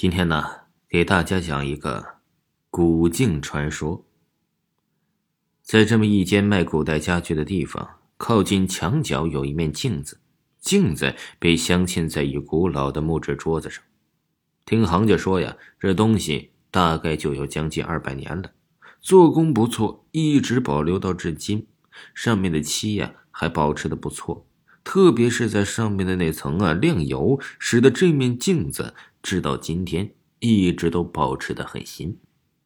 今天呢，给大家讲一个古镜传说。在这么一间卖古代家具的地方，靠近墙角有一面镜子，镜子被镶嵌在一古老的木质桌子上。听行家说呀，这东西大概就有将近二百年了，做工不错，一直保留到至今。上面的漆呀还保持的不错，特别是在上面的那层啊亮油，使得这面镜子。直到今天，一直都保持的很新。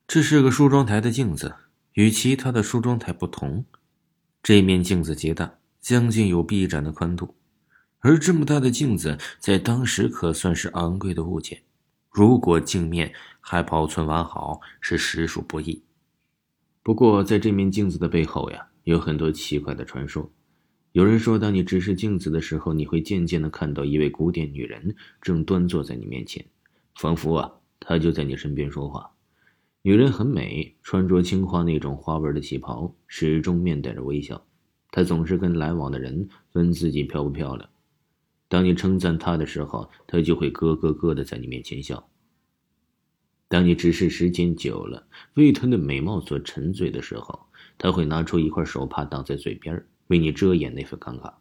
这是个梳妆台的镜子，与其他的梳妆台不同，这面镜子极大，将近有臂展的宽度。而这么大的镜子，在当时可算是昂贵的物件。如果镜面还保存完好，是实属不易。不过，在这面镜子的背后呀，有很多奇怪的传说。有人说，当你直视镜子的时候，你会渐渐的看到一位古典女人正端坐在你面前，仿佛啊，她就在你身边说话。女人很美，穿着青花那种花纹的旗袍，始终面带着微笑。她总是跟来往的人问自己漂不漂亮。当你称赞她的时候，她就会咯咯咯的在你面前笑。当你直视时间久了，为她的美貌所沉醉的时候，她会拿出一块手帕挡在嘴边为你遮掩那份尴尬。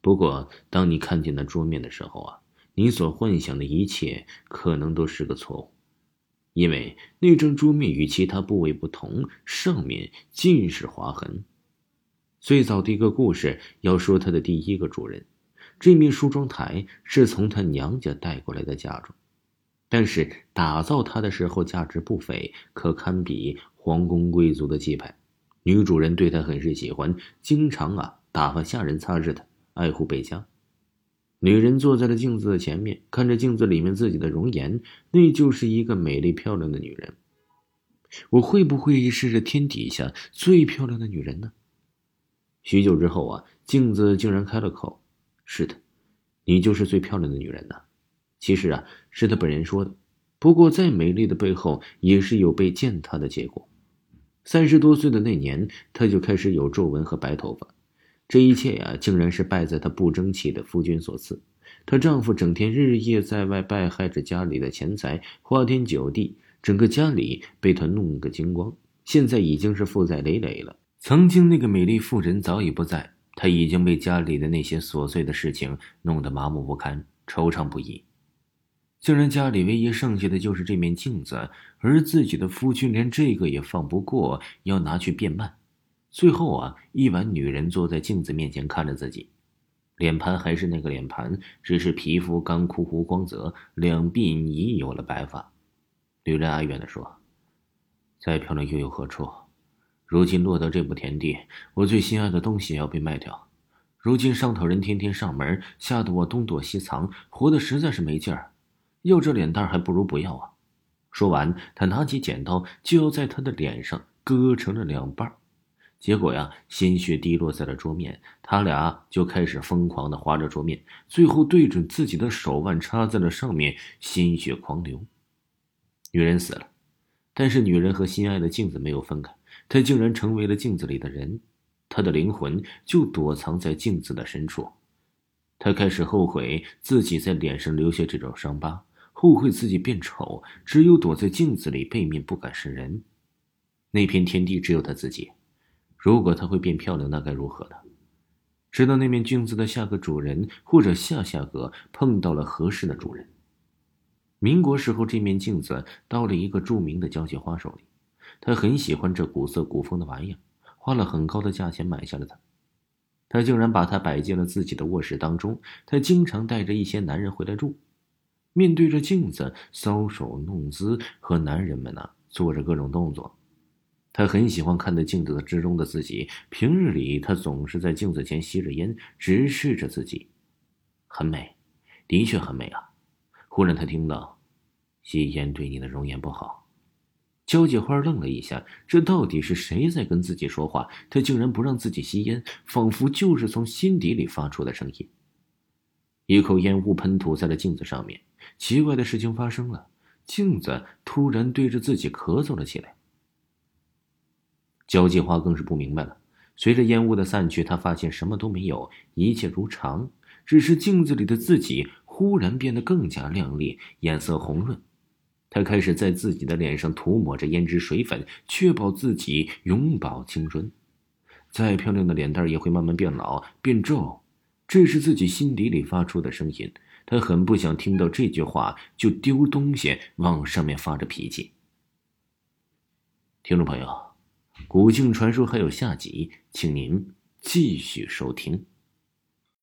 不过，当你看见那桌面的时候啊，你所幻想的一切可能都是个错误，因为那张桌面与其他部位不同，上面尽是划痕。最早的一个故事要说，它的第一个主人，这面梳妆台是从他娘家带过来的嫁妆，但是打造它的时候价值不菲，可堪比皇宫贵族的气派。女主人对她很是喜欢，经常啊打发下人擦拭她，爱护备佳。女人坐在了镜子的前面，看着镜子里面自己的容颜，那就是一个美丽漂亮的女人。我会不会是这天底下最漂亮的女人呢？许久之后啊，镜子竟然开了口：“是的，你就是最漂亮的女人呐。”其实啊，是她本人说的。不过，再美丽的背后，也是有被践踏的结果。三十多岁的那年，她就开始有皱纹和白头发。这一切呀，竟然是败在她不争气的夫君所赐。她丈夫整天日夜在外，败害着家里的钱财，花天酒地，整个家里被她弄个精光。现在已经是负债累累了。曾经那个美丽妇人早已不在，她已经被家里的那些琐碎的事情弄得麻木不堪，惆怅不已。竟然家里唯一剩下的就是这面镜子，而自己的夫君连这个也放不过，要拿去变卖。最后啊，一晚女人坐在镜子面前看着自己，脸盘还是那个脸盘，只是皮肤干枯无光泽，两鬓已有了白发。女人哀怨地说：“再漂亮又有何处？如今落到这步田地，我最心爱的东西也要被卖掉。如今上头人天天上门，吓得我东躲西藏，活得实在是没劲儿。”要这脸蛋还不如不要啊！说完，他拿起剪刀就要在他的脸上割成了两半结果呀，鲜血滴落在了桌面，他俩就开始疯狂的划着桌面，最后对准自己的手腕插在了上面，鲜血狂流。女人死了，但是女人和心爱的镜子没有分开，她竟然成为了镜子里的人，她的灵魂就躲藏在镜子的深处。他开始后悔自己在脸上留下这种伤疤。后悔自己变丑，只有躲在镜子里，背面不敢示人。那片天地只有他自己。如果他会变漂亮，那该如何呢？直到那面镜子的下个主人或者下下个碰到了合适的主人。民国时候，这面镜子到了一个著名的交际花手里，他很喜欢这古色古风的玩意儿，花了很高的价钱买下了它。他竟然把它摆进了自己的卧室当中。他经常带着一些男人回来住。面对着镜子搔首弄姿，和男人们呢做着各种动作。他很喜欢看着镜子之中的自己。平日里，他总是在镜子前吸着烟，直视着自己，很美，的确很美啊。忽然，他听到吸烟对你的容颜不好。交际花愣了一下，这到底是谁在跟自己说话？他竟然不让自己吸烟，仿佛就是从心底里发出的声音。一口烟雾喷吐在了镜子上面。奇怪的事情发生了，镜子突然对着自己咳嗽了起来。交际花更是不明白了。随着烟雾的散去，他发现什么都没有，一切如常，只是镜子里的自己忽然变得更加靓丽，颜色红润，他开始在自己的脸上涂抹着胭脂水粉，确保自己永葆青春。再漂亮的脸蛋也会慢慢变老、变皱，这是自己心底里发出的声音。他很不想听到这句话，就丢东西往上面发着脾气。听众朋友，《古镜传说》还有下集，请您继续收听。